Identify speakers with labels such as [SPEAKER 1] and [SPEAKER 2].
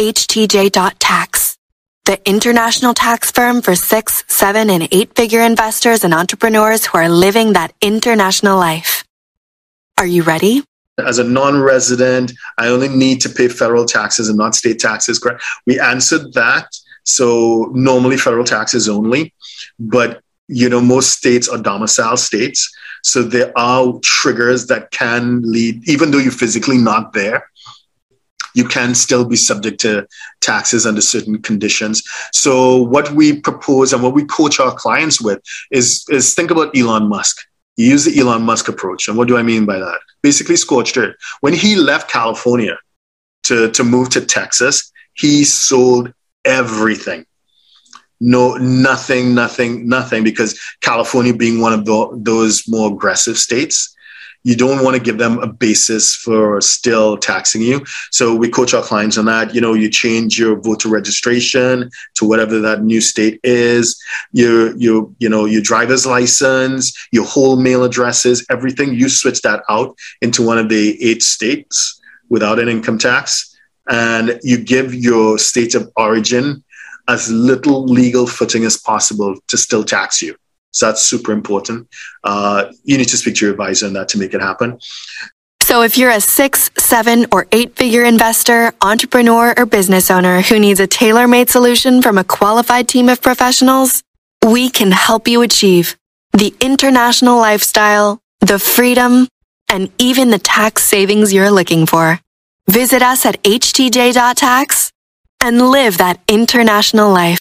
[SPEAKER 1] htj.tax, the international tax firm for six, seven, and eight figure investors and entrepreneurs who are living that international life. Are you ready?
[SPEAKER 2] As a non resident, I only need to pay federal taxes and not state taxes, correct? We answered that. So normally federal taxes only, but you know, most states are domicile states. So there are triggers that can lead, even though you're physically not there, you can still be subject to taxes under certain conditions. So what we propose and what we coach our clients with is, is think about Elon Musk. You use the Elon Musk approach. And what do I mean by that? Basically scorched earth. When he left California to, to move to Texas, he sold everything no nothing nothing nothing because california being one of the, those more aggressive states you don't want to give them a basis for still taxing you. So we coach our clients on that. You know, you change your voter registration to whatever that new state is, your your you know your driver's license, your whole mail addresses, everything. You switch that out into one of the eight states without an income tax, and you give your state of origin as little legal footing as possible to still tax you. So that's super important. Uh, you need to speak to your advisor on that to make it happen.
[SPEAKER 1] So if you're a six, seven, or eight figure investor, entrepreneur, or business owner who needs a tailor made solution from a qualified team of professionals, we can help you achieve the international lifestyle, the freedom, and even the tax savings you're looking for. Visit us at htj.tax and live that international life.